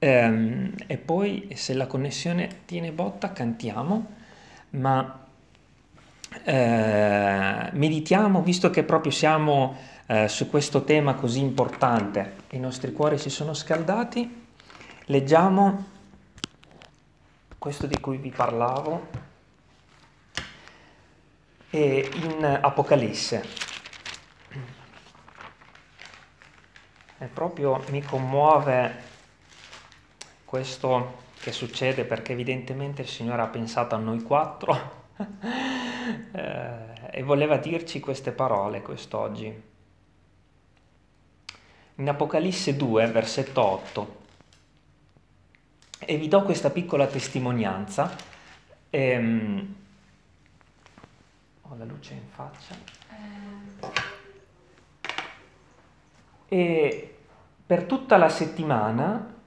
ehm, e poi se la connessione tiene botta cantiamo, ma eh, meditiamo, visto che proprio siamo eh, su questo tema così importante, i nostri cuori si sono scaldati, leggiamo questo di cui vi parlavo in Apocalisse. E proprio mi commuove questo che succede perché evidentemente il Signore ha pensato a noi quattro eh, e voleva dirci queste parole quest'oggi. In Apocalisse 2, versetto 8, e vi do questa piccola testimonianza. Ehm, ho la luce in faccia. E per tutta la settimana,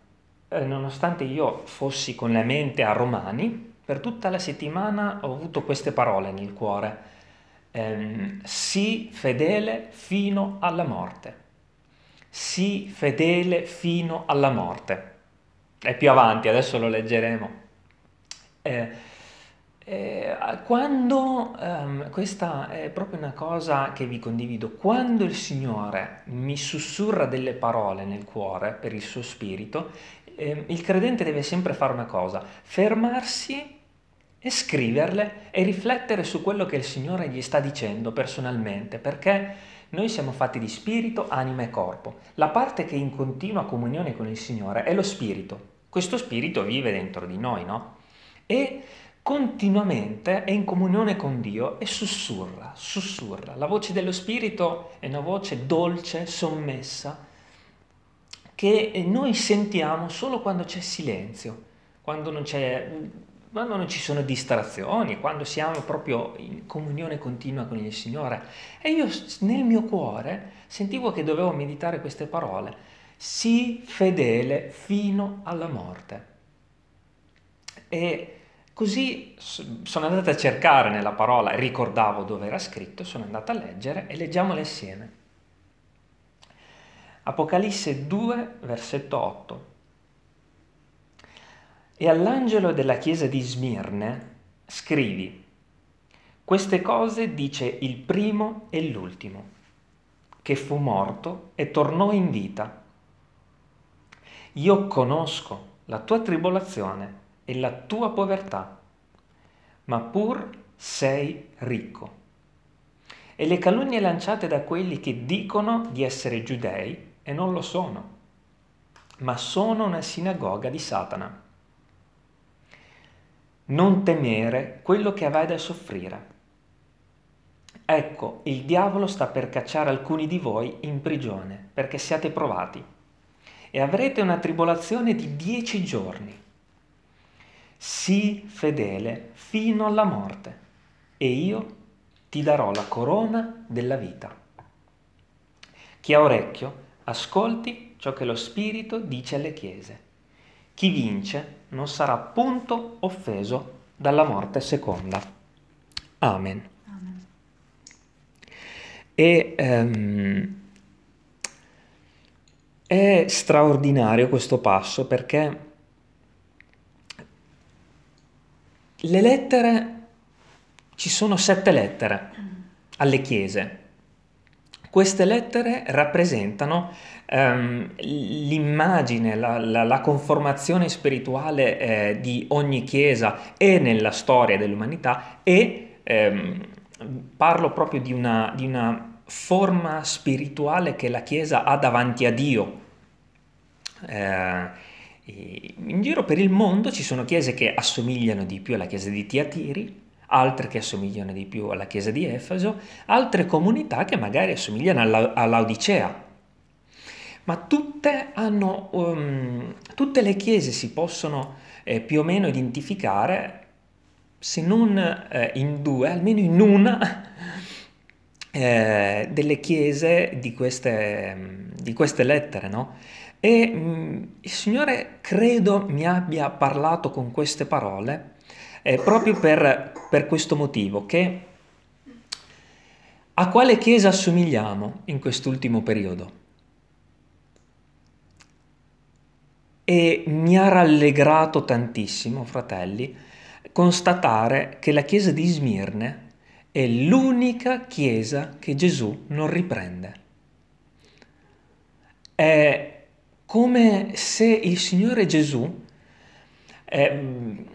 eh, nonostante io fossi con la mente a Romani, per tutta la settimana ho avuto queste parole nel cuore. Ehm, sii fedele fino alla morte. Sii fedele fino alla morte. È più avanti, adesso lo leggeremo. Eh, eh, quando, um, questa è proprio una cosa che vi condivido, quando il Signore mi sussurra delle parole nel cuore per il suo spirito, eh, il credente deve sempre fare una cosa, fermarsi e scriverle e riflettere su quello che il Signore gli sta dicendo personalmente, perché noi siamo fatti di spirito, anima e corpo. La parte che è in continua comunione con il Signore è lo spirito. Questo spirito vive dentro di noi, no? E continuamente è in comunione con Dio e sussurra, sussurra. La voce dello Spirito è una voce dolce, sommessa, che noi sentiamo solo quando c'è silenzio, quando non, quando non ci sono distrazioni, quando siamo proprio in comunione continua con il Signore. E io nel mio cuore sentivo che dovevo meditare queste parole. Sii fedele fino alla morte. E Così sono andata a cercare nella parola, ricordavo dove era scritto, sono andata a leggere e leggiamole assieme. Apocalisse 2, versetto 8. E all'angelo della chiesa di Smirne scrivi, queste cose dice il primo e l'ultimo, che fu morto e tornò in vita. Io conosco la tua tribolazione e la tua povertà, ma pur sei ricco. E le calunnie lanciate da quelli che dicono di essere giudei e non lo sono, ma sono una sinagoga di Satana. Non temere quello che avrai da soffrire. Ecco, il diavolo sta per cacciare alcuni di voi in prigione perché siate provati e avrete una tribolazione di dieci giorni sii fedele fino alla morte e io ti darò la corona della vita. Chi ha orecchio, ascolti ciò che lo Spirito dice alle chiese. Chi vince non sarà punto offeso dalla morte seconda. Amen. Amen. E um, è straordinario questo passo perché Le lettere, ci sono sette lettere alle chiese. Queste lettere rappresentano um, l'immagine, la, la, la, conformazione spirituale eh, di ogni chiesa e nella storia dell'umanità e um, parlo proprio di una, di una, forma spirituale che la chiesa ha davanti a Dio. Eh, in giro per il mondo ci sono chiese che assomigliano di più alla chiesa di Tiatiri, altre che assomigliano di più alla chiesa di Efeso, altre comunità che magari assomigliano alla, all'Odicea. Ma tutte, hanno, um, tutte le chiese si possono eh, più o meno identificare, se non eh, in due, almeno in una eh, delle chiese di queste, di queste lettere, no? E mh, mm, il Signore credo mi abbia parlato con queste parole eh, proprio per, per questo motivo, che a quale chiesa assomigliamo in quest'ultimo periodo? e mi ha rallegrato tantissimo, fratelli, constatare che la chiesa di Smirne è l'unica chiesa che Gesù non riprende. È come se il Signore Gesù, eh,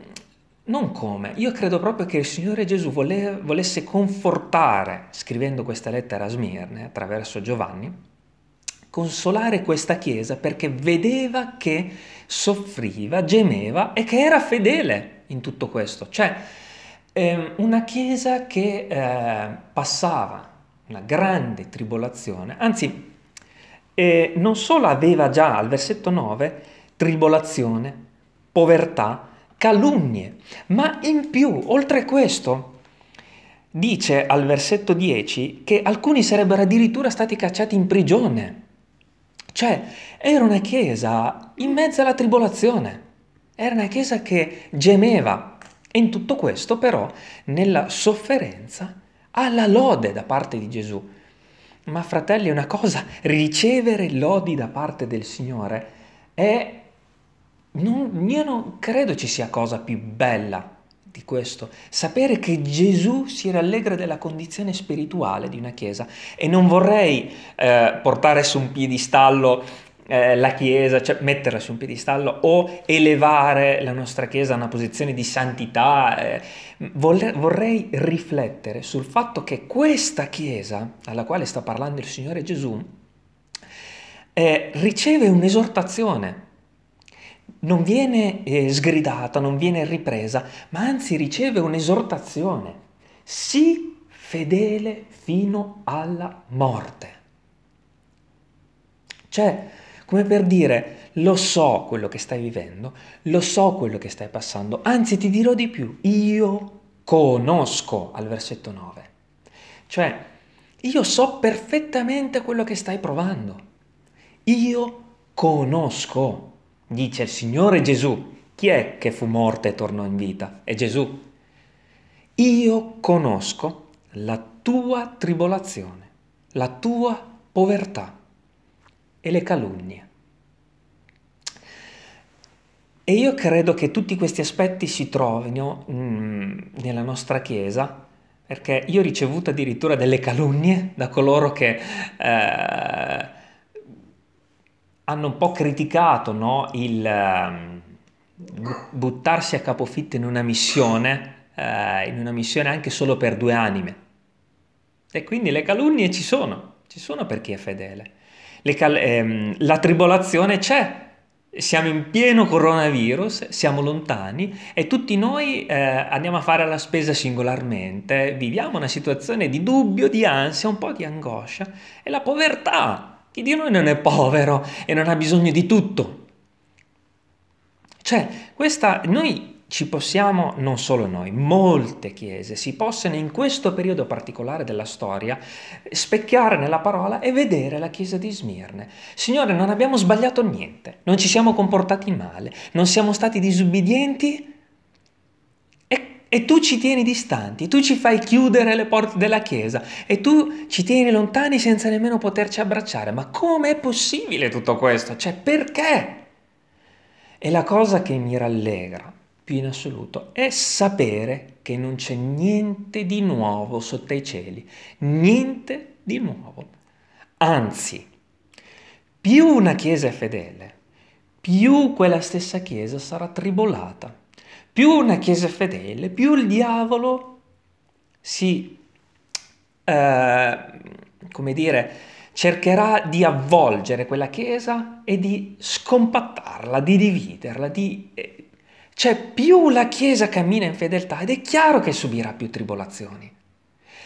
non come, io credo proprio che il Signore Gesù vole, volesse confortare, scrivendo questa lettera a Smirne attraverso Giovanni, consolare questa chiesa perché vedeva che soffriva, gemeva e che era fedele in tutto questo. Cioè, eh, una chiesa che eh, passava una grande tribolazione, anzi e non solo aveva già al versetto 9 tribolazione, povertà, calunnie, ma in più, oltre questo, dice al versetto 10 che alcuni sarebbero addirittura stati cacciati in prigione. Cioè, era una chiesa in mezzo alla tribolazione, era una chiesa che gemeva. E in tutto questo, però, nella sofferenza, ha la lode da parte di Gesù. Ma fratelli, una cosa, ricevere lodi da parte del Signore è... Non, io non credo ci sia cosa più bella di questo. Sapere che Gesù si rallegra della condizione spirituale di una Chiesa. E non vorrei eh, portare su un piedistallo eh, la Chiesa, cioè metterla su un piedistallo o elevare la nostra Chiesa a una posizione di santità. Eh. vorrei riflettere sul fatto che questa Chiesa, alla quale sta parlando il Signore Gesù, eh, riceve un'esortazione. Non viene eh, sgridata, non viene ripresa, ma anzi riceve un'esortazione. Sii fedele fino alla morte. Cioè, come per dire, lo so quello che stai vivendo, lo so quello che stai passando, anzi ti dirò di più, io conosco al versetto 9. Cioè, io so perfettamente quello che stai provando. Io conosco, dice il Signore Gesù. Chi è che fu morto e tornò in vita? È Gesù. Io conosco la tua tribolazione, la tua povertà e le calunnie. E io credo che tutti questi aspetti si trovino mm, nella nostra Chiesa, perché io ho ricevuto addirittura delle calunnie da coloro che eh, hanno un po' criticato no, il eh, buttarsi a capofitto in una missione, eh, in una missione anche solo per due anime. E quindi le calunnie ci sono, ci sono per chi è fedele cal- ehm, la tribolazione c'è, siamo in pieno coronavirus, siamo lontani e tutti noi eh, andiamo a fare la spesa singolarmente, viviamo una situazione di dubbio, di ansia, un po' di angoscia e la povertà. Chi di noi non è povero e non ha bisogno di tutto? Cioè, questa, noi ci possiamo, non solo noi, molte chiese si possono in questo periodo particolare della storia specchiare nella parola e vedere la chiesa di Smirne. Signore, non abbiamo sbagliato niente, non ci siamo comportati male, non siamo stati disubbidienti e, tu ci tieni distanti, tu ci fai chiudere le porte della chiesa e tu ci tieni lontani senza nemmeno poterci abbracciare. Ma come è possibile tutto questo? Cioè, perché? E la cosa che mi rallegra più in assoluto è sapere che non c'è niente di nuovo sotto i cieli, niente di nuovo. Anzi, più una Chiesa è fedele, più quella stessa Chiesa sarà tribolata. Più una Chiesa fedele, più il diavolo si, eh, come dire, cercherà di avvolgere quella Chiesa e di scompattarla, di dividerla, di eh, cioè più la Chiesa cammina in fedeltà ed è chiaro che subirà più tribolazioni.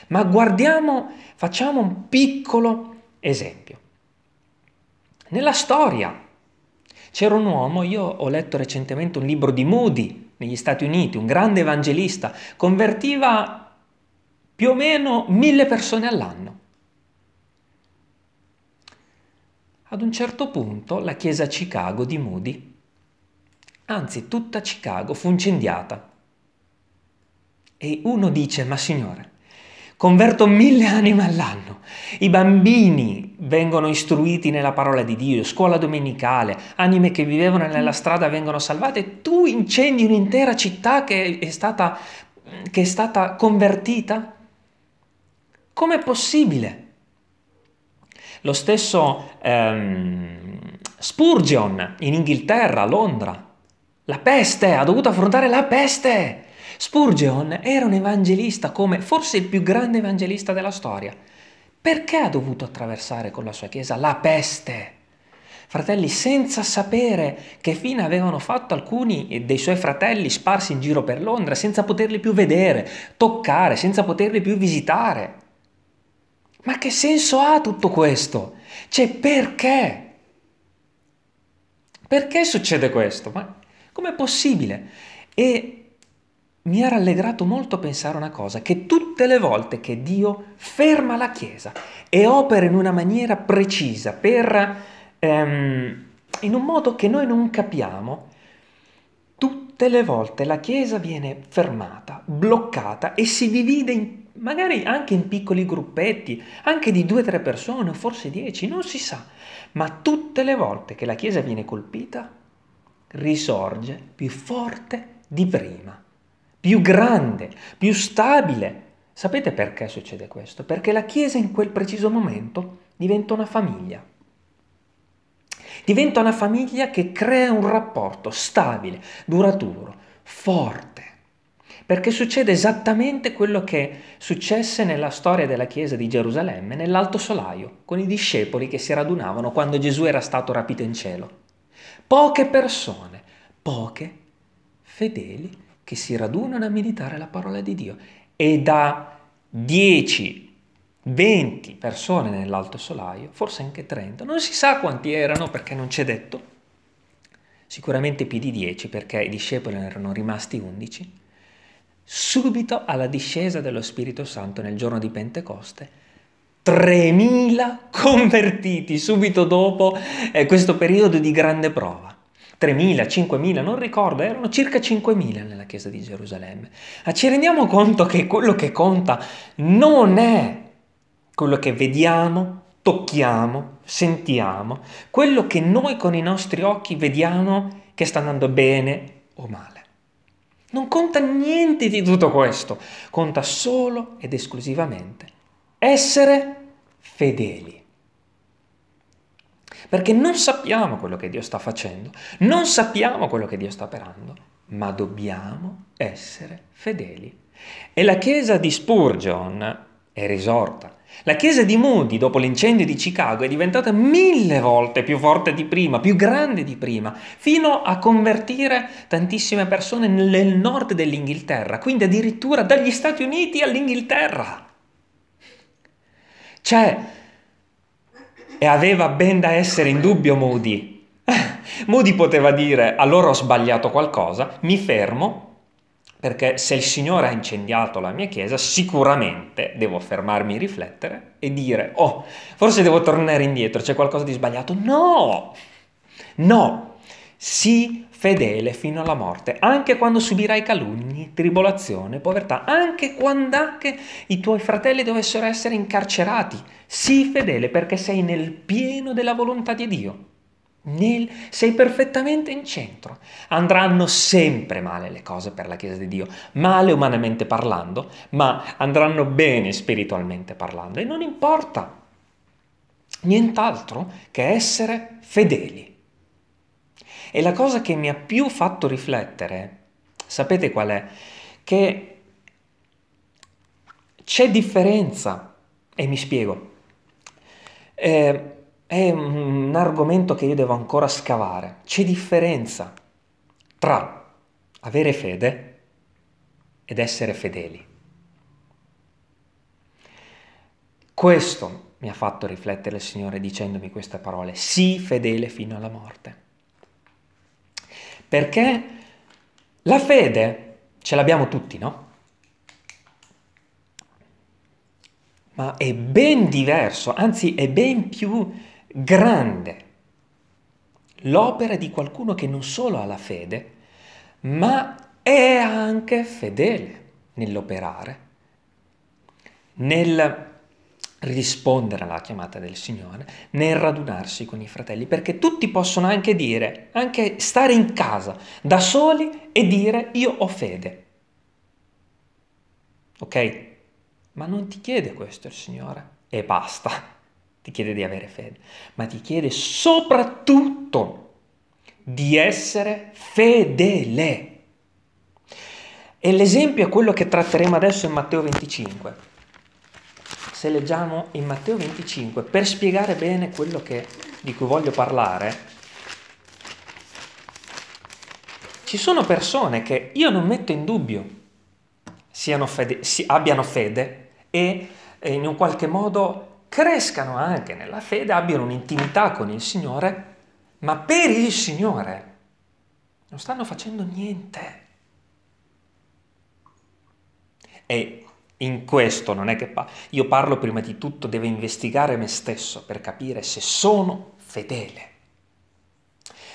Ma guardiamo, facciamo un piccolo esempio. Nella storia c'era un uomo, io ho letto recentemente un libro di Moody negli Stati Uniti, un grande evangelista, convertiva più o meno mille persone all'anno. Ad un certo punto la chiesa Chicago di Moody anzi tutta Chicago fu incendiata. E uno dice, ma signore, converto mille anime all'anno. I bambini vengono istruiti nella parola di Dio, scuola domenicale, anime che vivevano nella strada vengono salvate. Tu incendi un'intera città che è stata, che è stata convertita? Com'è possibile? Lo stesso ehm, Spurgeon in Inghilterra, a Londra. La peste, ha dovuto affrontare la peste. Spurgeon era un evangelista come forse il più grande evangelista della storia. Perché ha dovuto attraversare con la sua chiesa la peste? Fratelli, senza sapere che fine avevano fatto alcuni dei suoi fratelli sparsi in giro per Londra, senza poterli più vedere, toccare, senza poterli più visitare. Ma che senso ha tutto questo? Cioè, perché? Perché succede questo? Ma com'è possibile? E mi ha rallegrato molto pensare una cosa, che tutte le volte che Dio ferma la Chiesa e opera in una maniera precisa, per, ehm, in un modo che noi non capiamo, tutte le volte la Chiesa viene fermata, bloccata e si divide in, magari anche in piccoli gruppetti, anche di due o tre persone, forse dieci, non si sa, ma tutte le volte che la Chiesa viene colpita, risorge più forte di prima più grande, più stabile. Sapete perché succede questo? Perché la Chiesa in quel preciso momento diventa una famiglia. Diventa una famiglia che crea un rapporto stabile, duraturo, forte. Perché succede esattamente quello che successe nella storia della Chiesa di Gerusalemme, nell'Alto Solaio, con i discepoli che si radunavano quando Gesù era stato rapito in cielo. Poche persone, poche fedeli che si radunano a meditare la parola di Dio. E da 10, 20 persone nell'alto solaio, forse anche 30, non si sa quanti erano perché non c'è detto, sicuramente più di 10 perché i discepoli erano rimasti 11, subito alla discesa dello Spirito Santo nel giorno di Pentecoste, 3.000 convertiti subito dopo eh, questo periodo di grande prova. 3.000, 5.000, non ricordo, erano circa 5.000 nella chiesa di Gerusalemme. Ma ci rendiamo conto che quello che conta non è quello che vediamo, tocchiamo, sentiamo, quello che noi con i nostri occhi vediamo che sta andando bene o male. Non conta niente di tutto questo, conta solo ed esclusivamente essere fedeli perché non sappiamo quello che Dio sta facendo, non sappiamo quello che Dio sta operando, ma dobbiamo essere fedeli. E la chiesa di Spurgeon è risorta. La chiesa di Moody, dopo l'incendio di Chicago, è diventata mille volte più forte di prima, più grande di prima, fino a convertire tantissime persone nel nord dell'Inghilterra, quindi addirittura dagli Stati Uniti all'Inghilterra. Cioè, e aveva ben da essere in dubbio Moody. Moody poteva dire allora ho sbagliato qualcosa, mi fermo perché se il Signore ha incendiato la mia chiesa sicuramente devo fermarmi, riflettere e dire oh forse devo tornare indietro, c'è qualcosa di sbagliato. No, no, sii fedele fino alla morte, anche quando subirai calunni, tribolazione, povertà, anche quando anche i tuoi fratelli dovessero essere incarcerati. Sii fedele perché sei nel pieno della volontà di Dio. Nel, sei perfettamente in centro. Andranno sempre male le cose per la Chiesa di Dio, male umanamente parlando, ma andranno bene spiritualmente parlando e non importa nient'altro che essere fedeli. E la cosa che mi ha più fatto riflettere, sapete qual è? Che c'è differenza, e mi spiego, eh, è un argomento che io devo ancora scavare, c'è differenza tra avere fede ed essere fedeli. Questo mi ha fatto riflettere il Signore dicendomi queste parole, sii fedele fino alla morte. Perché la fede ce l'abbiamo tutti, no? Ma è ben diverso, anzi è ben più grande l'opera di qualcuno che non solo ha la fede, ma è anche fedele nell'operare. nel rispondere alla chiamata del Signore, nel radunarsi con i fratelli, perché tutti possono anche dire, anche stare in casa da soli e dire io ho fede. Ok? Ma non ti chiede questo il Signore e basta, ti chiede di avere fede, ma ti chiede soprattutto di essere fedele. E l'esempio è quello che tratteremo adesso in Matteo 25 se leggiamo in Matteo 25, per spiegare bene quello che, di cui voglio parlare, ci sono persone che io non metto in dubbio fede, si, abbiano fede e, e in un qualche modo crescano anche nella fede, abbiano un'intimità con il Signore, ma per il Signore non stanno facendo niente. E in questo non è che pa- io parlo prima di tutto, devo investigare me stesso per capire se sono fedele.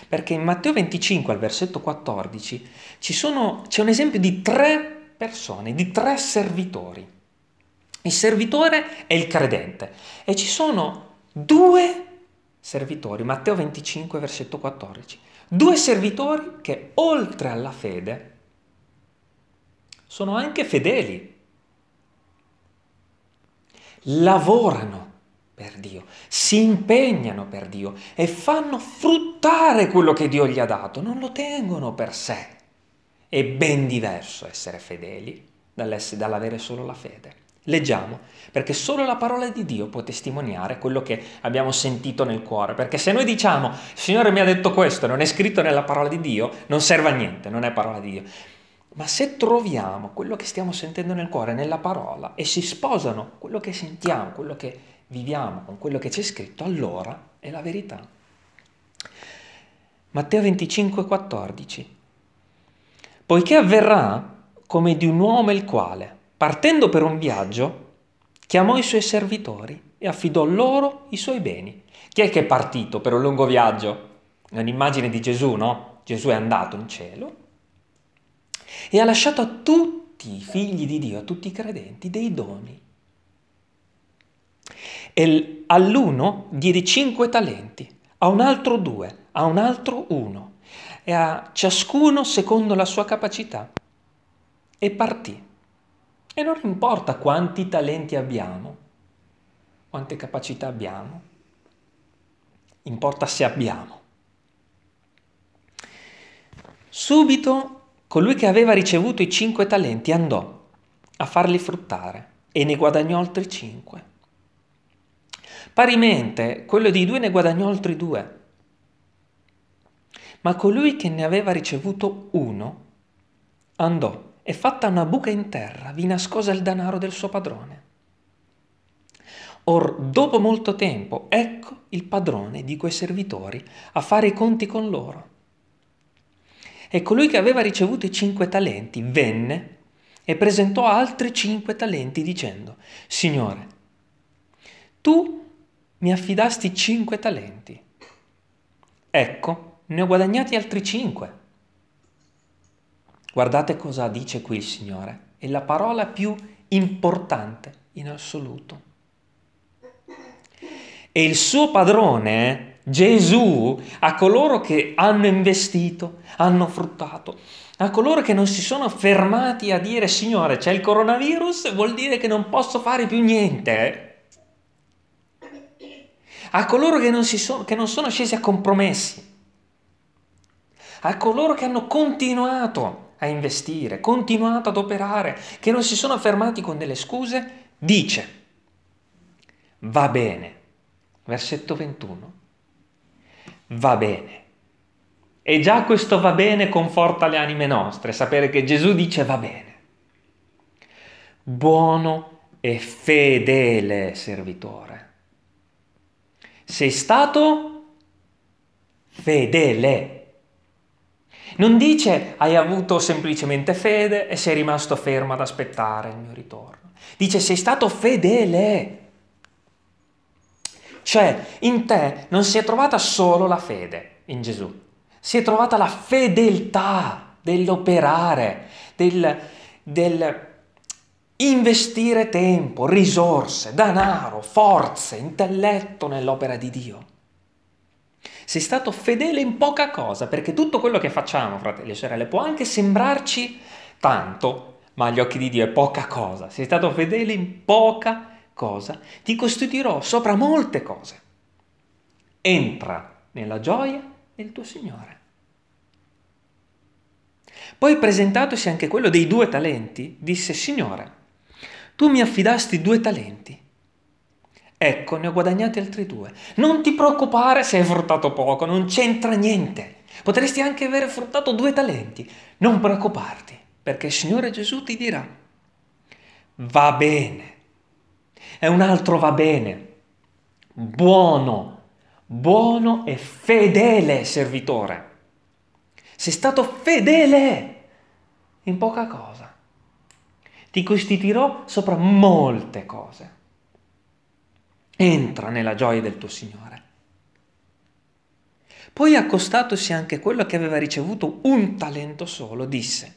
Perché in Matteo 25 al versetto 14 sono, c'è un esempio di tre persone, di tre servitori. Il servitore è il credente e ci sono due servitori, Matteo 25 versetto 14, due servitori che oltre alla fede sono anche fedeli lavorano per Dio, si impegnano per Dio e fanno fruttare quello che Dio gli ha dato, non lo tengono per sé. È ben diverso essere fedeli dall'avere solo la fede. Leggiamo, perché solo la parola di Dio può testimoniare quello che abbiamo sentito nel cuore, perché se noi diciamo, il Signore mi ha detto questo, non è scritto nella parola di Dio, non serve a niente, non è parola di Dio. Ma se troviamo quello che stiamo sentendo nel cuore, nella parola, e si sposano quello che sentiamo, quello che viviamo con quello che c'è scritto, allora è la verità. Matteo 25, 14. Poiché avverrà come di un uomo il quale, partendo per un viaggio, chiamò i suoi servitori e affidò loro i suoi beni. Chi è che è partito per un lungo viaggio? È un'immagine di Gesù, no? Gesù è andato in cielo e ha lasciato a tutti i figli di Dio, a tutti i credenti, dei doni. E all'uno diede cinque talenti, a un altro due, a un altro uno, e a ciascuno secondo la sua capacità. E partì. E non importa quanti talenti abbiamo, quante capacità abbiamo, importa se abbiamo. Subito Colui che aveva ricevuto i cinque talenti andò a farli fruttare e ne guadagnò altri cinque. Parimente, quello dei due ne guadagnò altri due. Ma colui che ne aveva ricevuto uno andò e fatta una buca in terra vi nascose il denaro del suo padrone. Or, dopo molto tempo, ecco il padrone di quei servitori a fare i conti con loro. E colui che aveva ricevuto i cinque talenti venne e presentò altri cinque talenti dicendo, Signore, tu mi affidasti cinque talenti. Ecco, ne ho guadagnati altri cinque. Guardate cosa dice qui il Signore. È la parola più importante in assoluto. E il suo padrone Gesù a coloro che hanno investito, hanno fruttato, a coloro che non si sono fermati a dire Signore c'è il coronavirus, vuol dire che non posso fare più niente. A coloro che non, sono, che non sono scesi a compromessi, a coloro che hanno continuato a investire, continuato ad operare, che non si sono fermati con delle scuse, dice, va bene, versetto 21, va bene. E già questo va bene conforta le anime nostre, sapere che Gesù dice va bene. Buono e fedele servitore. Sei stato fedele. Non dice hai avuto semplicemente fede e sei rimasto fermo ad aspettare il mio ritorno. Dice sei stato fedele. Cioè, in te non si è trovata solo la fede in Gesù, si è trovata la fedeltà dell'operare, del, del investire tempo, risorse, denaro, forze, intelletto nell'opera di Dio. Sei stato fedele in poca cosa, perché tutto quello che facciamo, fratelli e sorelle, può anche sembrarci tanto, ma agli occhi di Dio è poca cosa. Sei stato fedele in poca cosa, ti costituirò sopra molte cose. Entra nella gioia del tuo Signore. Poi presentatosi anche quello dei due talenti, disse Signore, tu mi affidasti due talenti. Ecco, ne ho guadagnati altri due. Non ti preoccupare se hai fruttato poco, non c'entra niente. Potresti anche aver fruttato due talenti. Non preoccuparti, perché il Signore Gesù ti dirà, va bene. E un altro va bene. Buono, buono e fedele servitore. Sei stato fedele in poca cosa. Ti costituirò sopra molte cose. Entra nella gioia del tuo Signore. Poi accostatosi anche quello che aveva ricevuto un talento solo, disse,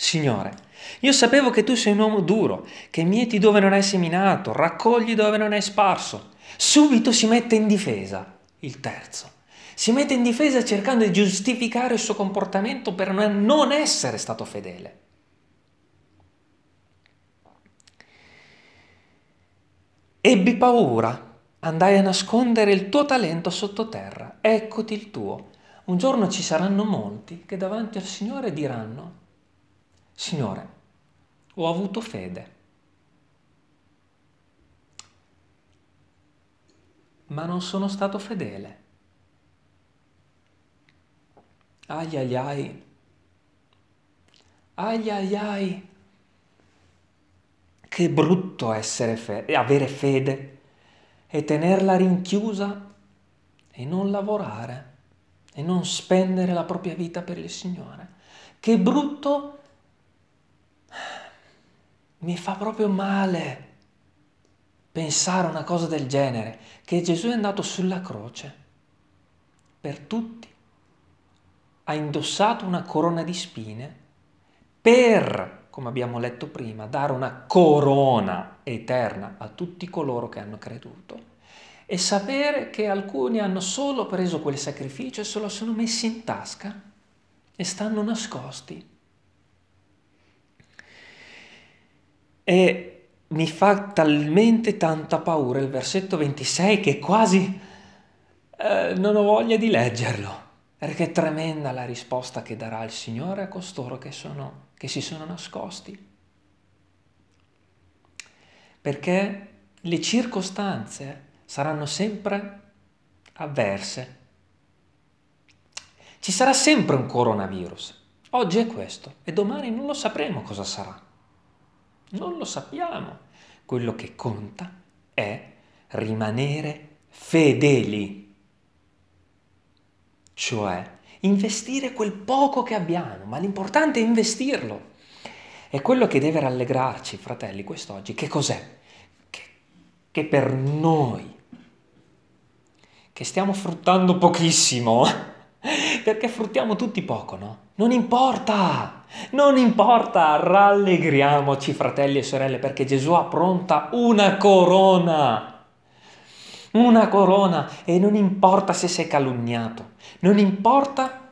Signore, io sapevo che tu sei un uomo duro, che mieti dove non hai seminato, raccogli dove non hai sparso. Subito si mette in difesa il terzo si mette in difesa cercando di giustificare il suo comportamento per non essere stato fedele. Ebbi paura, andai a nascondere il tuo talento sottoterra, eccoti il tuo. Un giorno ci saranno molti che davanti al Signore diranno, Signore, ho avuto fede, ma non sono stato fedele. Ai ai ai. Ai ai ai. Che brutto essere fe- avere fede e tenerla rinchiusa e non lavorare e non spendere la propria vita per il Signore. Che brutto mi fa proprio male pensare una cosa del genere, che Gesù è andato sulla croce per tutti ha indossato una corona di spine per, come abbiamo letto prima, dare una corona eterna a tutti coloro che hanno creduto e sapere che alcuni hanno solo preso quel sacrificio e se lo sono messi in tasca e stanno nascosti. E mi fa talmente tanta paura il versetto 26 che quasi eh, non ho voglia di leggerlo perché è tremenda la risposta che darà il Signore a costoro che, sono, che si sono nascosti. Perché le circostanze saranno sempre avverse. Ci sarà sempre un coronavirus. Oggi è questo e domani non lo sapremo cosa sarà. Non lo sappiamo. Quello che conta è rimanere fedeli cioè investire quel poco che abbiamo, ma l'importante è investirlo. È quello che deve rallegrarci, fratelli, quest'oggi. Che cos'è? Che, che per noi, che stiamo fruttando pochissimo, perché fruttiamo tutti poco, no? Non importa, non importa, rallegriamoci, fratelli e sorelle, perché Gesù ha pronta una corona una corona e non importa se sei calunniato, non importa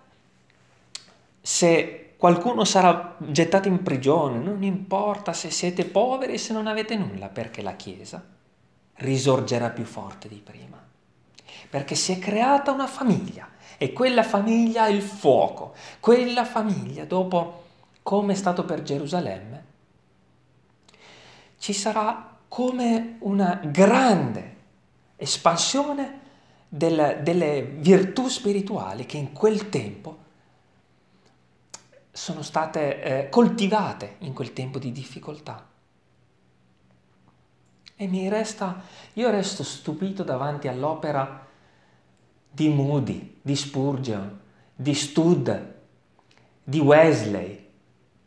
se qualcuno sarà gettato in prigione, non importa se siete poveri e se non avete nulla, perché la Chiesa risorgerà più forte di prima. Perché si è creata una famiglia e quella famiglia ha il fuoco, quella famiglia dopo come è stato per Gerusalemme, ci sarà come una grande espansione del, delle virtù spirituali che in quel tempo sono state eh, coltivate in quel tempo di difficoltà. E mi resta, io resto stupito davanti all'opera di Moody, di Spurgeon, di Stud, di Wesley,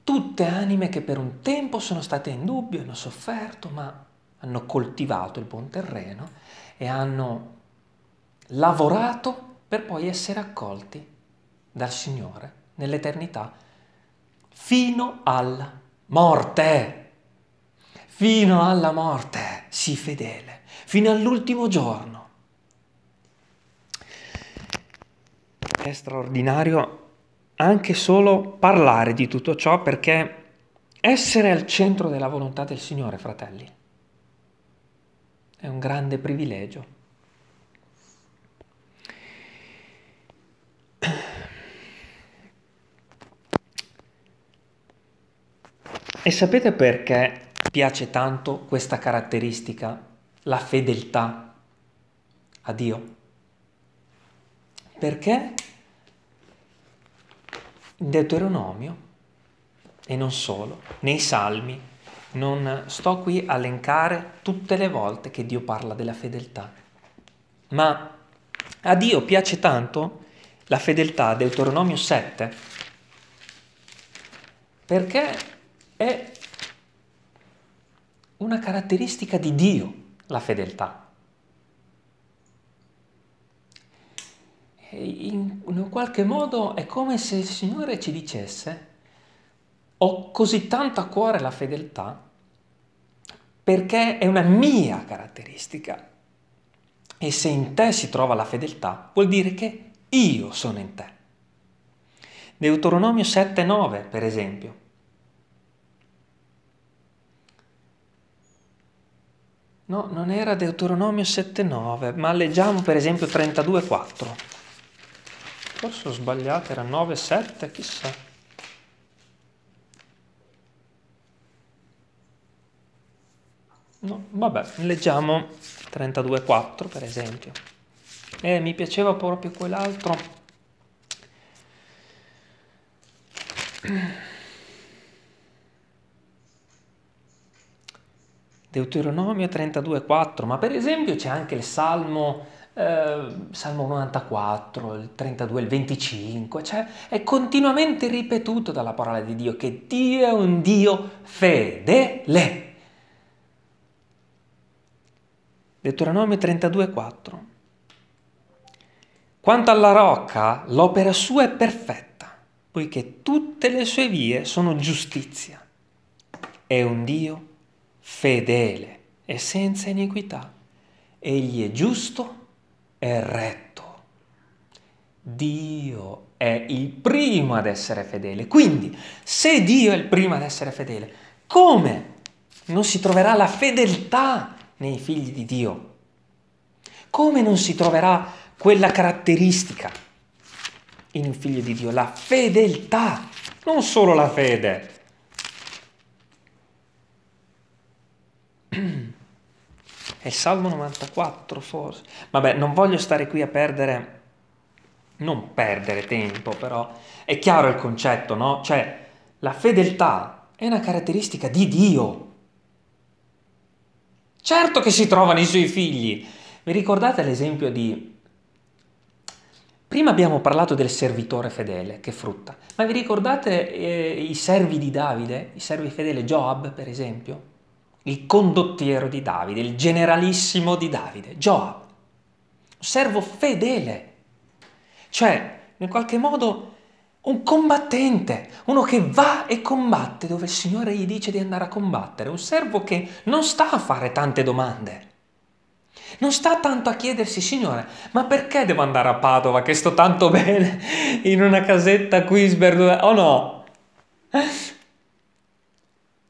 tutte anime che per un tempo sono state in dubbio, hanno sofferto, ma hanno coltivato il buon terreno e hanno lavorato per poi essere accolti dal Signore nell'eternità fino alla morte. fino alla morte, sii fedele, fino all'ultimo giorno. È straordinario anche solo parlare di tutto ciò perché essere al centro della volontà del Signore, fratelli, è un grande privilegio. E sapete perché piace tanto questa caratteristica, la fedeltà a Dio? Perché Deuteronomio, e non solo, nei Salmi, non sto qui a elencare tutte le volte che Dio parla della fedeltà, ma a Dio piace tanto la fedeltà, Deuteronomio 7, perché è una caratteristica di Dio, la fedeltà. In, in qualche modo è come se il Signore ci dicesse, ho così tanto a cuore la fedeltà perché è una mia caratteristica. E se in te si trova la fedeltà, vuol dire che io sono in te. Deuteronomio 7,9 per esempio. No, non era Deuteronomio 7,9, ma leggiamo per esempio 32,4. Forse ho sbagliato, era 9,7, chissà. No, vabbè, leggiamo 32,4 per esempio. Eh, mi piaceva proprio quell'altro. Deuteronomio 32,4, ma per esempio c'è anche il Salmo, eh, Salmo 94, il 32, il 25, cioè è continuamente ripetuto dalla parola di Dio che Dio è un Dio fedele. Deuteronomio 32,4. Quanto alla rocca, l'opera sua è perfetta, poiché tutte le sue vie sono giustizia. È un Dio fedele e senza iniquità. Egli è giusto e retto. Dio è il primo ad essere fedele. Quindi, se Dio è il primo ad essere fedele, come non si troverà la fedeltà nei figli di Dio? Come non si troverà quella caratteristica in un figlio di Dio? La fedeltà, non solo la fede. È il Salmo 94 forse. Vabbè, non voglio stare qui a perdere, non perdere tempo però, è chiaro il concetto, no? Cioè, la fedeltà è una caratteristica di Dio. Certo che si trova nei suoi figli. Vi ricordate l'esempio di... Prima abbiamo parlato del servitore fedele che frutta, ma vi ricordate eh, i servi di Davide, i servi fedeli, Joab per esempio? Il condottiero di Davide, il generalissimo di Davide, Joab, un servo fedele, cioè in qualche modo un combattente, uno che va e combatte dove il Signore gli dice di andare a combattere, un servo che non sta a fare tante domande. Non sta tanto a chiedersi, Signore, ma perché devo andare a Padova che sto tanto bene in una casetta qui sberduta? Oh no!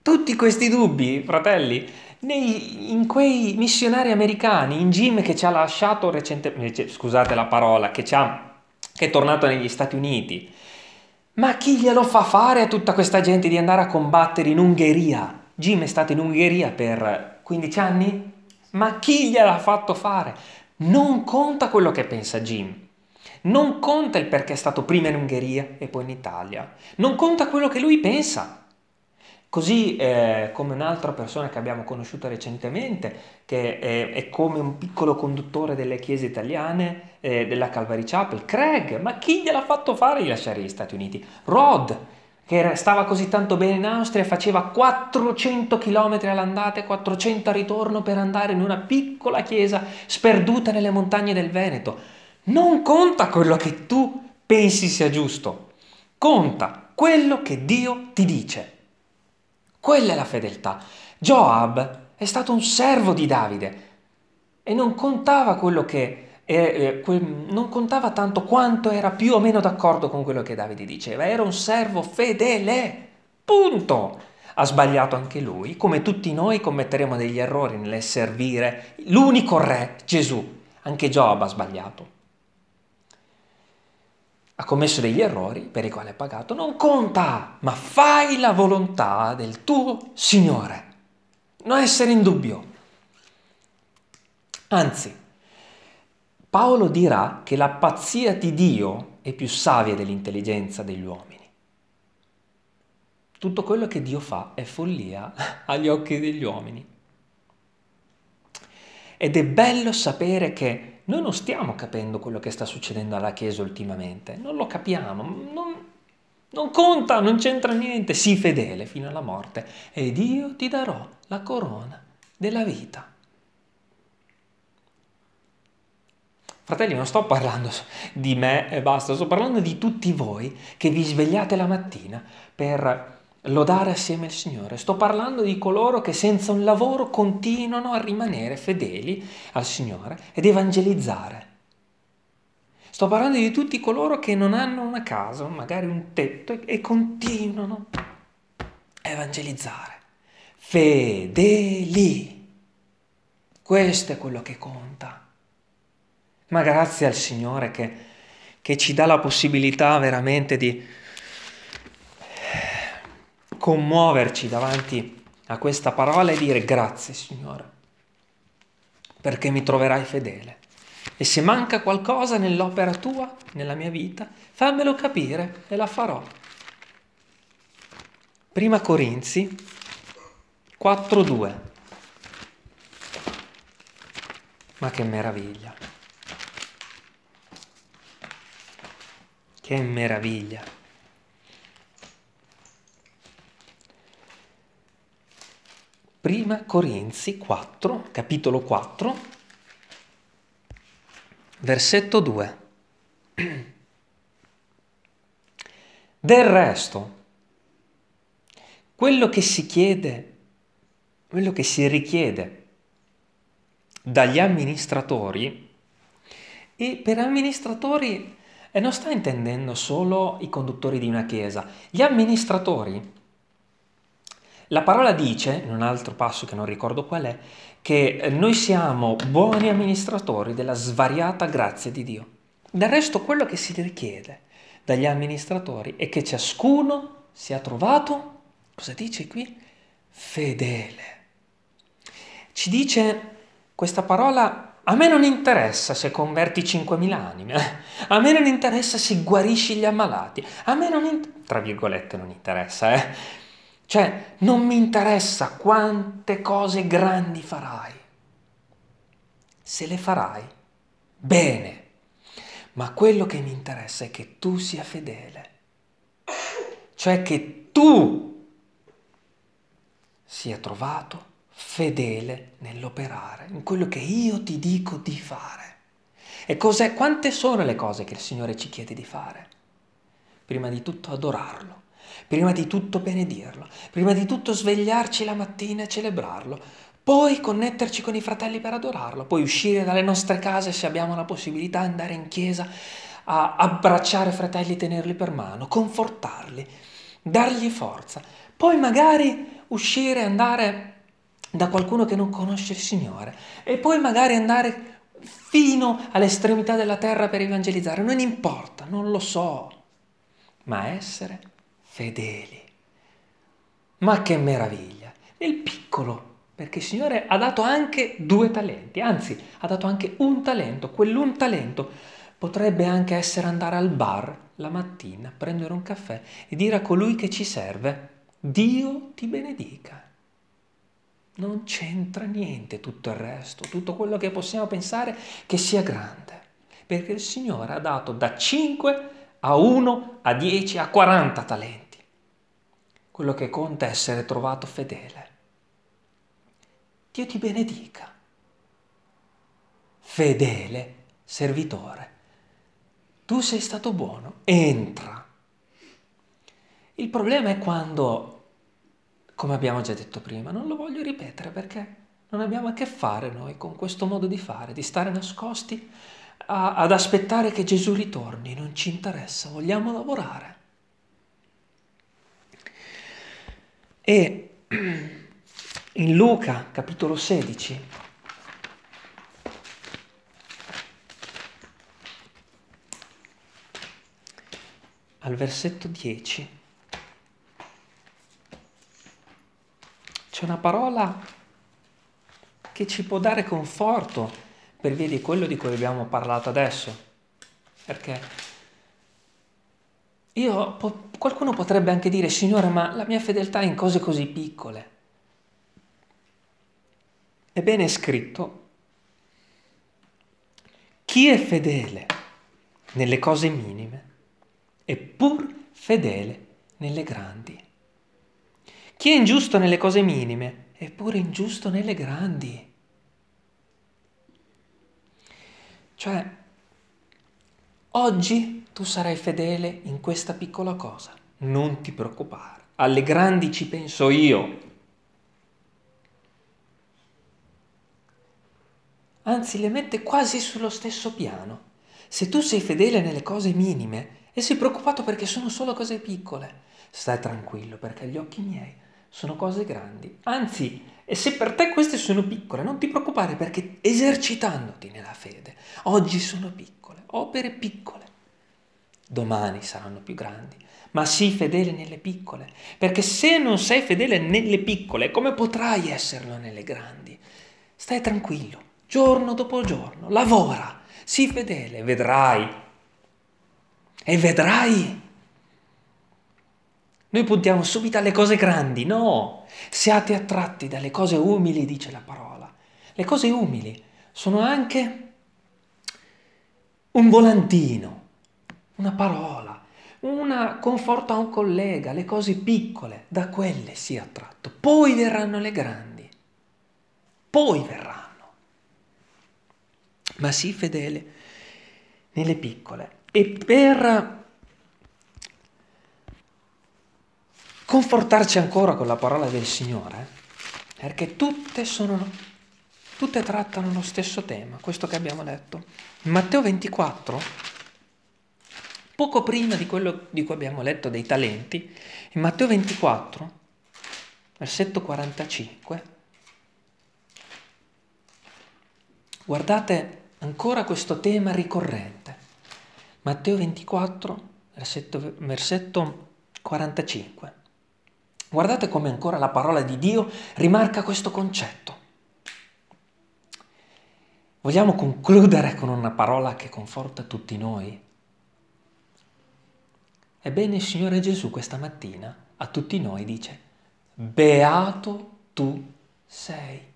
Tutti questi dubbi, fratelli, nei, in quei missionari americani, in Jim che ci ha lasciato recentemente, scusate la parola, che, ha, che è tornato negli Stati Uniti, ma chi glielo fa fare a tutta questa gente di andare a combattere in Ungheria? Jim è stato in Ungheria per 15 anni? Ma chi gliel'ha fatto fare? Non conta quello che pensa Jim. Non conta il perché è stato prima in Ungheria e poi in Italia. Non conta quello che lui pensa. Così eh, come un'altra persona che abbiamo conosciuto recentemente, che è, è come un piccolo conduttore delle chiese italiane eh, della Calvary Chapel, Craig, ma chi gliel'ha fatto fare di lasciare gli Stati Uniti? Rod, che stava così tanto bene in Austria, faceva 400 km all'andata e 400 al ritorno per andare in una piccola chiesa sperduta nelle montagne del Veneto. Non conta quello che tu pensi sia giusto, conta quello che Dio ti dice. Quella è la fedeltà. Joab è stato un servo di Davide e non contava che eh, non contava tanto quanto era più o meno d'accordo con quello che Davide diceva, era un servo fedele, punto. Ha sbagliato anche lui, come tutti noi commetteremo degli errori nel servire l'unico re, Gesù. Anche Giobbe ha sbagliato. Ha commesso degli errori per i quali ha pagato. Non conta, ma fai la volontà del tuo Signore. Non essere in dubbio. Anzi, Paolo dirà che la pazzia di Dio è più savia dell'intelligenza degli uomini. Tutto quello che Dio fa è follia agli occhi degli uomini. Ed è bello sapere che noi non stiamo capendo quello che sta succedendo alla Chiesa ultimamente, non lo capiamo, non, non conta, non c'entra niente, sii fedele fino alla morte ed io ti darò la corona della vita. Fratelli, non sto parlando di me e basta, sto parlando di tutti voi che vi svegliate la mattina per lodare assieme il Signore. Sto parlando di coloro che senza un lavoro continuano a rimanere fedeli al Signore ed evangelizzare. Sto parlando di tutti coloro che non hanno una casa, magari un tetto, e continuano a evangelizzare. Fedeli. Questo è quello che conta. Ma grazie al Signore che, che ci dà la possibilità veramente di commuoverci davanti a questa parola e dire grazie Signore, perché mi troverai fedele. E se manca qualcosa nell'opera tua, nella mia vita, fammelo capire e la farò. Prima Corinzi 4.2. Ma che meraviglia! Che meraviglia! Prima Corinzi 4, capitolo 4, versetto 2. Del resto, quello che si chiede, quello che si richiede dagli amministratori, e per amministratori non sta intendendo solo i conduttori di una chiesa, gli amministratori. La parola dice, in un altro passo che non ricordo qual è, che noi siamo buoni amministratori della svariata grazia di Dio. Del resto quello che si richiede dagli amministratori è che ciascuno sia trovato, cosa dice qui? Fedele. Ci dice questa parola a me non interessa se converti 5.000 anime, a me non interessa se guarisci gli ammalati, a me non, in... non interessa, eh? Cioè, non mi interessa quante cose grandi farai. Se le farai, bene, ma quello che mi interessa è che tu sia fedele, cioè che tu sia trovato fedele nell'operare, in quello che io ti dico di fare. E cos'è? Quante sono le cose che il Signore ci chiede di fare? Prima di tutto adorarlo, prima di tutto benedirlo, prima di tutto svegliarci la mattina e celebrarlo, poi connetterci con i fratelli per adorarlo, poi uscire dalle nostre case se abbiamo la possibilità, andare in chiesa a abbracciare fratelli, tenerli per mano, confortarli, dargli forza, poi magari uscire, andare da qualcuno che non conosce il Signore e poi magari andare fino all'estremità della terra per evangelizzare, non importa, non lo so, ma essere fedeli. Ma che meraviglia! Nel piccolo, perché il Signore ha dato anche due talenti, anzi ha dato anche un talento, quell'un talento potrebbe anche essere andare al bar la mattina, prendere un caffè e dire a colui che ci serve, Dio ti benedica non c'entra niente tutto il resto, tutto quello che possiamo pensare che sia grande, perché il Signore ha dato da 5 a 1 a 10 a 40 talenti. Quello che conta è essere trovato fedele. Dio ti benedica. Fedele servitore. Tu sei stato buono, entra. Il problema è quando come abbiamo già detto prima, non lo voglio ripetere perché non abbiamo a che fare noi con questo modo di fare, di stare nascosti a, ad aspettare che Gesù ritorni, non ci interessa, vogliamo lavorare. E in Luca capitolo 16 al versetto 10 c'è una parola che ci può dare conforto per via di quello di cui abbiamo parlato adesso. Perché io, qualcuno potrebbe anche dire, Signore, ma la mia fedeltà è in cose così piccole. Ebbene è scritto, chi è fedele nelle cose minime è pur fedele nelle grandi. Chi è ingiusto nelle cose minime è pure ingiusto nelle grandi. Cioè, oggi tu sarai fedele in questa piccola cosa, non ti preoccupare, alle grandi ci penso io. Anzi, le mette quasi sullo stesso piano. Se tu sei fedele nelle cose minime e sei preoccupato perché sono solo cose piccole, stai tranquillo perché gli occhi miei sono cose grandi. Anzi, e se per te queste sono piccole, non ti preoccupare perché esercitandoti nella fede, oggi sono piccole, opere piccole, domani saranno più grandi. Ma sii fedele nelle piccole, perché se non sei fedele nelle piccole, come potrai esserlo nelle grandi? Stai tranquillo, giorno dopo giorno, lavora, sii fedele, vedrai. E vedrai noi puntiamo subito alle cose grandi, no! Siate attratti dalle cose umili, dice la parola. Le cose umili sono anche un volantino, una parola, un conforto a un collega, le cose piccole, da quelle sii attratto. Poi verranno le grandi, poi verranno. Ma sii fedele nelle piccole. E per confortarci ancora con la parola del Signore, perché tutte sono, tutte trattano lo stesso tema, questo che abbiamo letto. In Matteo 24, poco prima di quello di cui abbiamo letto dei talenti, in Matteo 24, versetto 45, guardate ancora questo tema ricorrente. Matteo 24, versetto, versetto 45. Guardate come ancora la parola di Dio rimarca questo concetto. Vogliamo concludere con una parola che conforta tutti noi? Ebbene il Signore Gesù questa mattina a tutti noi dice, beato tu sei.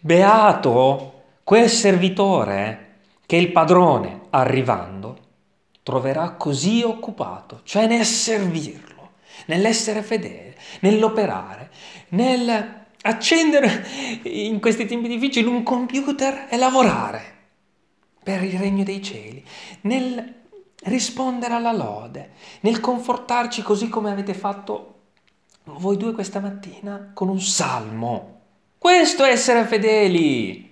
Beato quel servitore che il padrone arrivando troverà così occupato, cioè nel servirlo nell'essere fedele, nell'operare, nel accendere in questi tempi difficili un computer e lavorare per il regno dei cieli, nel rispondere alla lode, nel confortarci così come avete fatto voi due questa mattina con un salmo. Questo è essere fedeli.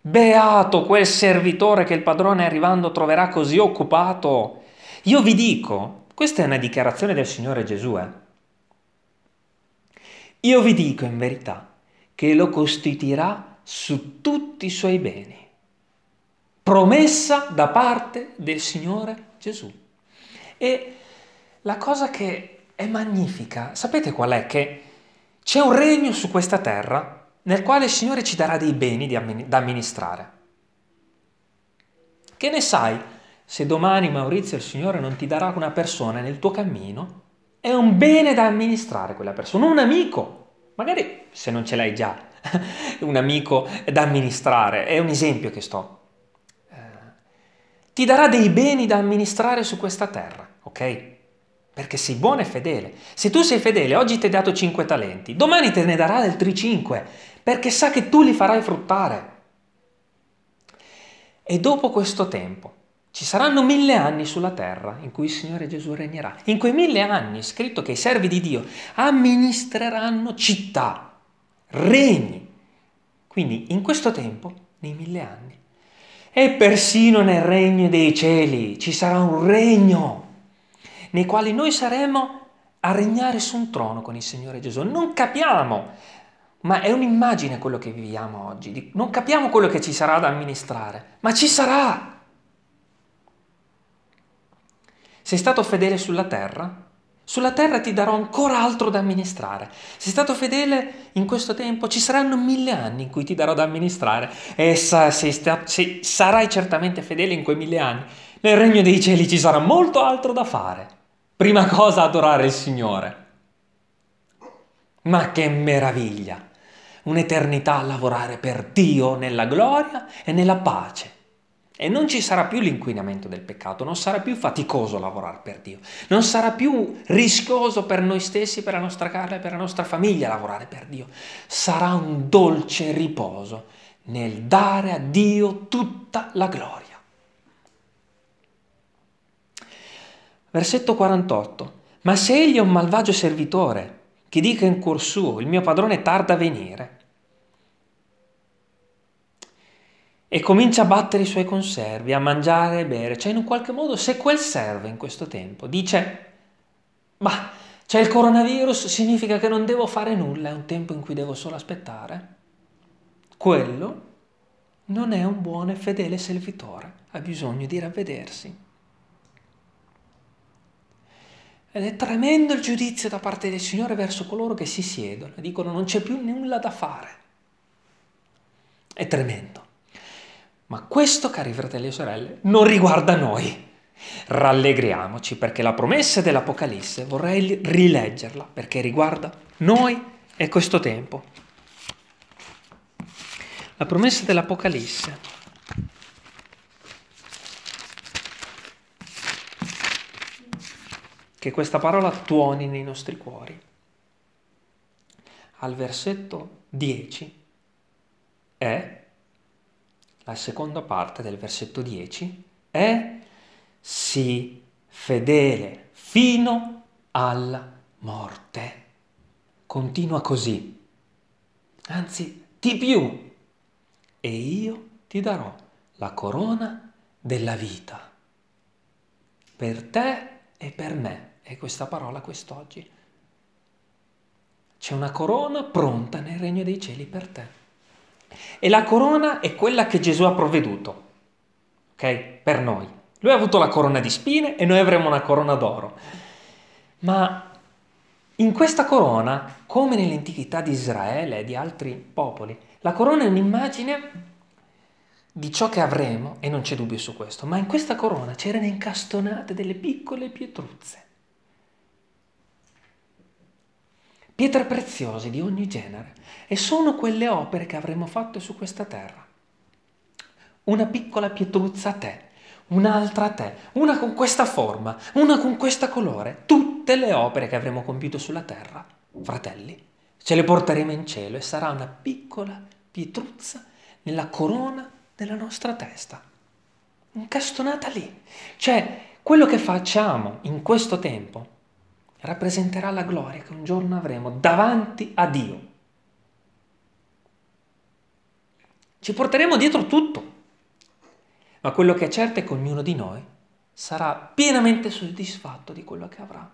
Beato quel servitore che il padrone arrivando troverà così occupato io vi dico, questa è una dichiarazione del Signore Gesù, eh? Io vi dico in verità che lo costituirà su tutti i suoi beni. Promessa da parte del Signore Gesù. E la cosa che è magnifica, sapete qual è? Che c'è un regno su questa terra nel quale il Signore ci darà dei beni da amministrare. Che ne sai? Se domani Maurizio il Signore non ti darà una persona nel tuo cammino, è un bene da amministrare quella persona, un amico, magari se non ce l'hai già, un amico da amministrare, è un esempio che sto. Eh, ti darà dei beni da amministrare su questa terra, ok? Perché sei buono e fedele. Se tu sei fedele, oggi ti hai dato 5 talenti, domani te ne darà altri 5, perché sa che tu li farai fruttare. E dopo questo tempo, Ci saranno mille anni sulla terra in cui il Signore Gesù regnerà. In quei mille anni è scritto che i servi di Dio amministreranno città, regni. Quindi in questo tempo, nei mille anni. E persino nel regno dei cieli ci sarà un regno nei quali noi saremo a regnare su un trono con il Signore Gesù. Non capiamo, ma è un'immagine quello che viviamo oggi. Non capiamo quello che ci sarà da amministrare, ma ci sarà. Sei stato fedele sulla terra? Sulla terra ti darò ancora altro da amministrare. Sei stato fedele in questo tempo? Ci saranno mille anni in cui ti darò da amministrare. E sa, sei sta, sei, sarai certamente fedele in quei mille anni. Nel regno dei cieli ci sarà molto altro da fare. Prima cosa adorare il Signore. Ma che meraviglia! Un'eternità a lavorare per Dio nella gloria e nella pace. E non ci sarà più l'inquinamento del peccato, non sarà più faticoso lavorare per Dio, non sarà più rischioso per noi stessi, per la nostra carne, per la nostra famiglia lavorare per Dio. Sarà un dolce riposo nel dare a Dio tutta la gloria. Versetto 48. Ma se egli è un malvagio servitore, che dica in cuor suo, il mio padrone tarda a venire, e comincia a battere i suoi conservi, a mangiare e bere, cioè in un qualche modo se quel serve in questo tempo dice, ma c'è il coronavirus, significa che non devo fare nulla, è un tempo in cui devo solo aspettare, quello non è un buon e fedele servitore, ha bisogno di ravvedersi. Ed è tremendo il giudizio da parte del Signore verso coloro che si siedono e dicono non c'è più nulla da fare. È tremendo. Ma questo, cari fratelli e sorelle, non riguarda noi. Rallegriamoci perché la promessa dell'Apocalisse vorrei rileggerla perché riguarda noi e questo tempo. La promessa dell'Apocalisse che questa parola tuoni nei nostri cuori. Al versetto 10 è, la seconda parte del versetto 10, è sì fedele fino alla morte. Continua così. Anzi, di più. E io ti darò la corona della vita. Per te e per me è questa parola quest'oggi. C'è una corona pronta nel regno dei cieli per te. E la corona è quella che Gesù ha provveduto, ok? Per noi. Lui ha avuto la corona di spine e noi avremo una corona d'oro. Ma in questa corona, come nell'antichità di Israele e di altri popoli, la corona è un'immagine di ciò che avremo, e non c'è dubbio su questo, ma in questa corona c'erano incastonate delle piccole pietruzze. Pietre preziose di ogni genere, e sono quelle opere che avremo fatto su questa terra. Una piccola pietruzza a te, un'altra a te, una con questa forma, una con questo colore, tutte le opere che avremo compiuto sulla terra, fratelli, ce le porteremo in cielo e sarà una piccola pietruzza nella corona della nostra testa, incastonata lì. Cioè, quello che facciamo in questo tempo rappresenterà la gloria che un giorno avremo davanti a Dio. Ci porteremo dietro tutto, ma quello che è certo è che ognuno di noi sarà pienamente soddisfatto di quello che avrà.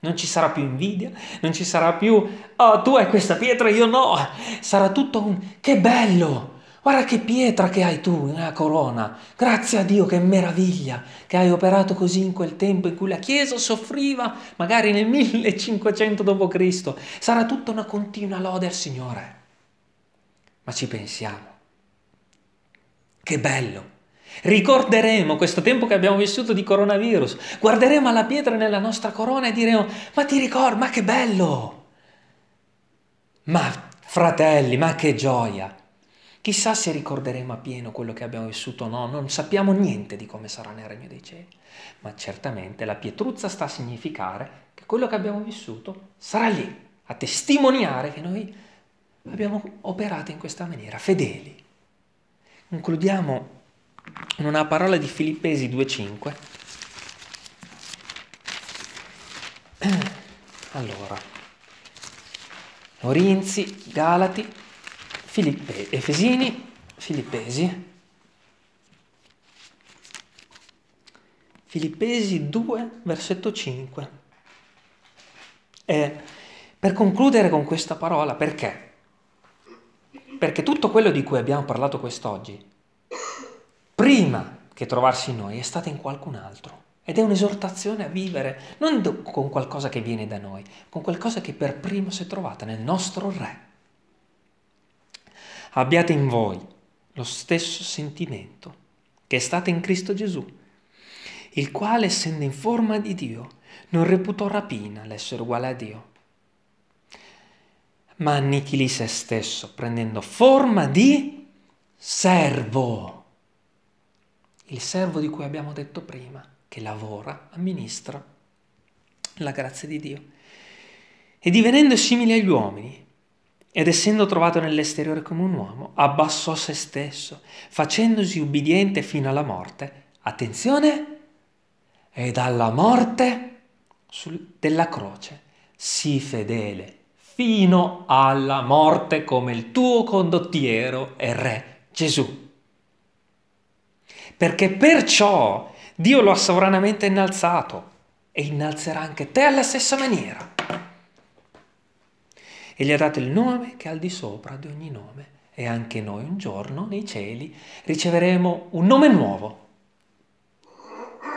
Non ci sarà più invidia, non ci sarà più, oh tu hai questa pietra, io no, sarà tutto un, che bello, Guarda che pietra che hai tu nella corona. Grazie a Dio, che meraviglia che hai operato così in quel tempo in cui la Chiesa soffriva, magari nel 1500 d.C. Sarà tutta una continua lode al Signore. Ma ci pensiamo. Che bello. Ricorderemo questo tempo che abbiamo vissuto di coronavirus. Guarderemo alla pietra nella nostra corona e diremo, ma ti ricordi, ma che bello. Ma fratelli, ma che gioia. Chissà se ricorderemo a pieno quello che abbiamo vissuto o no, non sappiamo niente di come sarà nel regno dei cieli, ma certamente la pietruzza sta a significare che quello che abbiamo vissuto sarà lì, a testimoniare che noi abbiamo operato in questa maniera, fedeli. Concludiamo una parola di Filippesi 2.5. Allora, Orinzi, Galati, Filippe, Efesini, Filippesi. Filippesi 2, versetto 5. E per concludere con questa parola, perché? Perché tutto quello di cui abbiamo parlato quest'oggi, prima che trovarsi in noi, è stato in qualcun altro. Ed è un'esortazione a vivere non con qualcosa che viene da noi, con qualcosa che per primo si è trovata nel nostro Re. Abbiate in voi lo stesso sentimento che è stato in Cristo Gesù il quale, essendo in forma di Dio, non reputò rapina l'essere uguale a Dio, ma annichilì se stesso, prendendo forma di servo. Il servo di cui abbiamo detto prima, che lavora, amministra la grazia di Dio. E divenendo simile agli uomini, ed essendo trovato nell'esteriore come un uomo, abbassò se stesso, facendosi ubbidiente fino alla morte. Attenzione! e dalla morte della croce. Sii fedele fino alla morte come il tuo condottiero e re Gesù. Perché perciò Dio lo ha sovranamente innalzato e innalzerà anche te alla stessa maniera. E gli ha dato il nome che è al di sopra di ogni nome. E anche noi un giorno nei cieli riceveremo un nome nuovo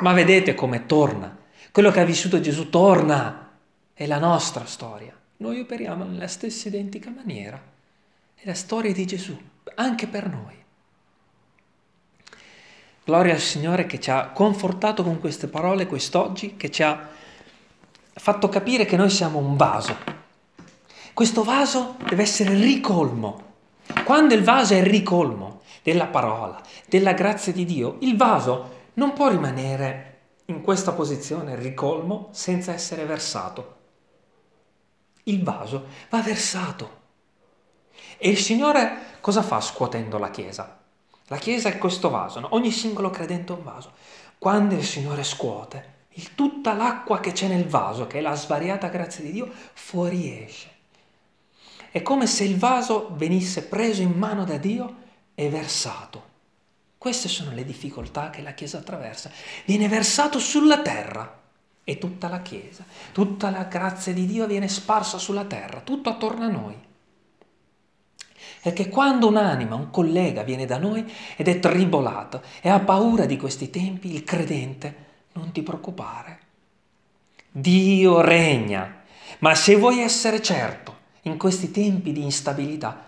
ma vedete come torna. Quello che ha vissuto Gesù torna. È la nostra storia. Noi operiamo nella stessa identica maniera. È la storia di Gesù, anche per noi. Gloria al Signore che ci ha confortato con queste parole quest'oggi, che ci ha fatto capire che noi siamo un vaso. Questo vaso deve essere ricolmo. Quando il vaso è ricolmo della parola, della grazia di Dio, il vaso non può rimanere in questa posizione ricolmo senza essere versato. Il vaso va versato. E il Signore cosa fa scuotendo la Chiesa? La Chiesa è questo vaso, no? ogni singolo credente è un vaso. Quando il Signore scuote, il, tutta l'acqua che c'è nel vaso, che è la svariata grazia di Dio, fuoriesce. È come se il vaso venisse preso in mano da Dio e versato. Queste sono le difficoltà che la Chiesa attraversa. Viene versato sulla terra e tutta la Chiesa, tutta la grazia di Dio viene sparsa sulla terra, tutto attorno a noi. Perché quando un'anima, un collega viene da noi ed è tribolato e ha paura di questi tempi, il credente, non ti preoccupare. Dio regna, ma se vuoi essere certo in questi tempi di instabilità,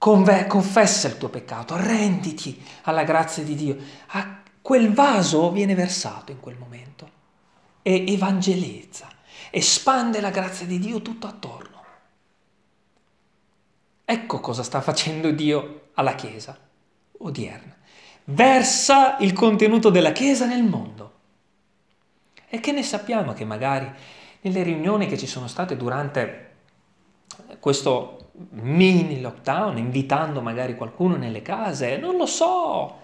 Conve- confessa il tuo peccato, arrenditi alla grazia di Dio. A quel vaso viene versato in quel momento e evangelizza, espande la grazia di Dio tutto attorno. Ecco cosa sta facendo Dio alla Chiesa odierna. Versa il contenuto della Chiesa nel mondo. E che ne sappiamo che magari nelle riunioni che ci sono state durante questo mini lockdown, invitando magari qualcuno nelle case, non lo so,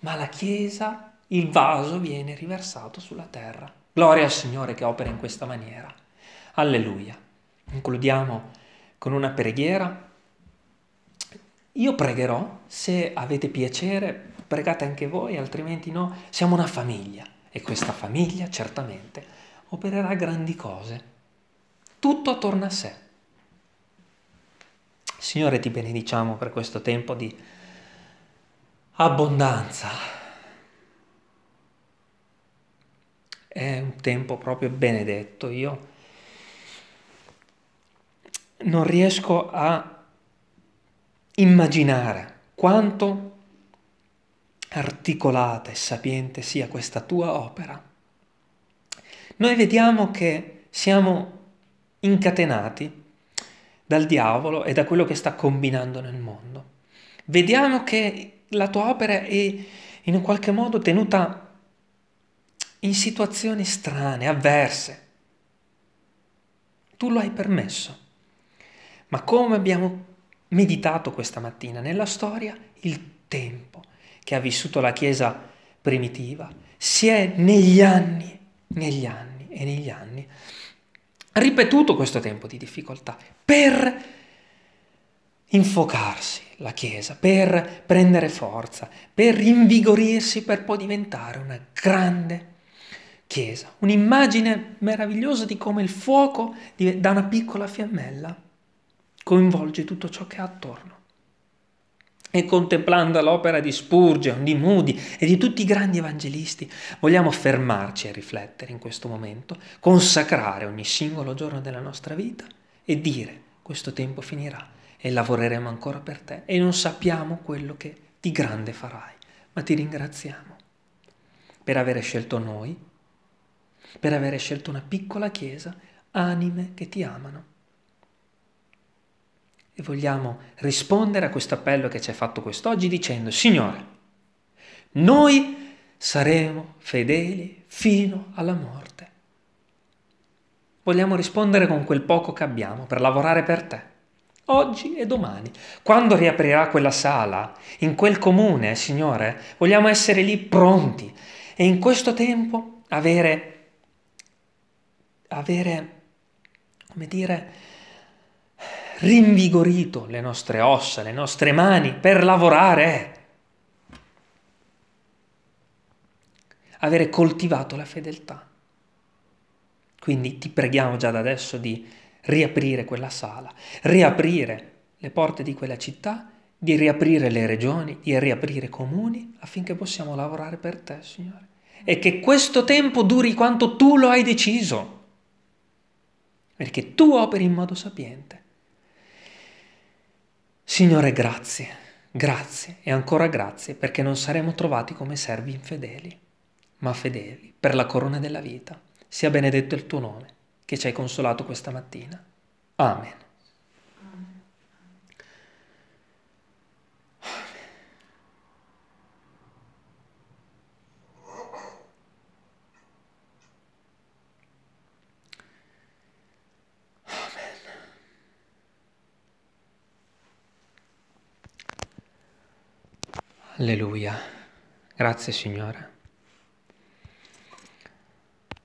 ma la Chiesa, il vaso viene riversato sulla terra. Gloria al Signore che opera in questa maniera. Alleluia. Concludiamo con una preghiera. Io pregherò, se avete piacere, pregate anche voi, altrimenti no. Siamo una famiglia e questa famiglia certamente opererà grandi cose. Tutto attorno a sé. Signore ti benediciamo per questo tempo di abbondanza. È un tempo proprio benedetto. Io non riesco a immaginare quanto articolata e sapiente sia questa tua opera. Noi vediamo che siamo incatenati dal diavolo e da quello che sta combinando nel mondo. Vediamo che la tua opera è in un qualche modo tenuta in situazioni strane, avverse. Tu lo hai permesso. Ma come abbiamo meditato questa mattina nella storia, il tempo che ha vissuto la Chiesa primitiva, si è negli anni, negli anni e negli anni ripetuto questo tempo di difficoltà per infocarsi la Chiesa, per prendere forza, per invigorirsi, per poi diventare una grande Chiesa. Un'immagine meravigliosa di come il fuoco da una piccola fiammella coinvolge tutto ciò che ha attorno. E contemplando l'opera di Spurgeon, di Moody e di tutti i grandi evangelisti, vogliamo fermarci a riflettere in questo momento, consacrare ogni singolo giorno della nostra vita e dire questo tempo finirà e lavoreremo ancora per te e non sappiamo quello che di grande farai, ma ti ringraziamo per aver scelto noi, per aver scelto una piccola chiesa, anime che ti amano. E vogliamo rispondere a questo appello che ci hai fatto quest'oggi dicendo, Signore, noi saremo fedeli fino alla morte. Vogliamo rispondere con quel poco che abbiamo per lavorare per te oggi e domani. Quando riaprirà quella sala, in quel comune, Signore, vogliamo essere lì pronti e in questo tempo avere, avere come dire, rinvigorito le nostre ossa, le nostre mani per lavorare, avere coltivato la fedeltà. Quindi ti preghiamo già da adesso di riaprire quella sala, riaprire le porte di quella città, di riaprire le regioni, di riaprire i comuni affinché possiamo lavorare per te, Signore. E che questo tempo duri quanto tu lo hai deciso, perché tu operi in modo sapiente. Signore, grazie, grazie e ancora grazie perché non saremo trovati come servi infedeli, ma fedeli per la corona della vita. Sia benedetto il tuo nome che ci hai consolato questa mattina. Amen. Alleluia. Grazie Signore.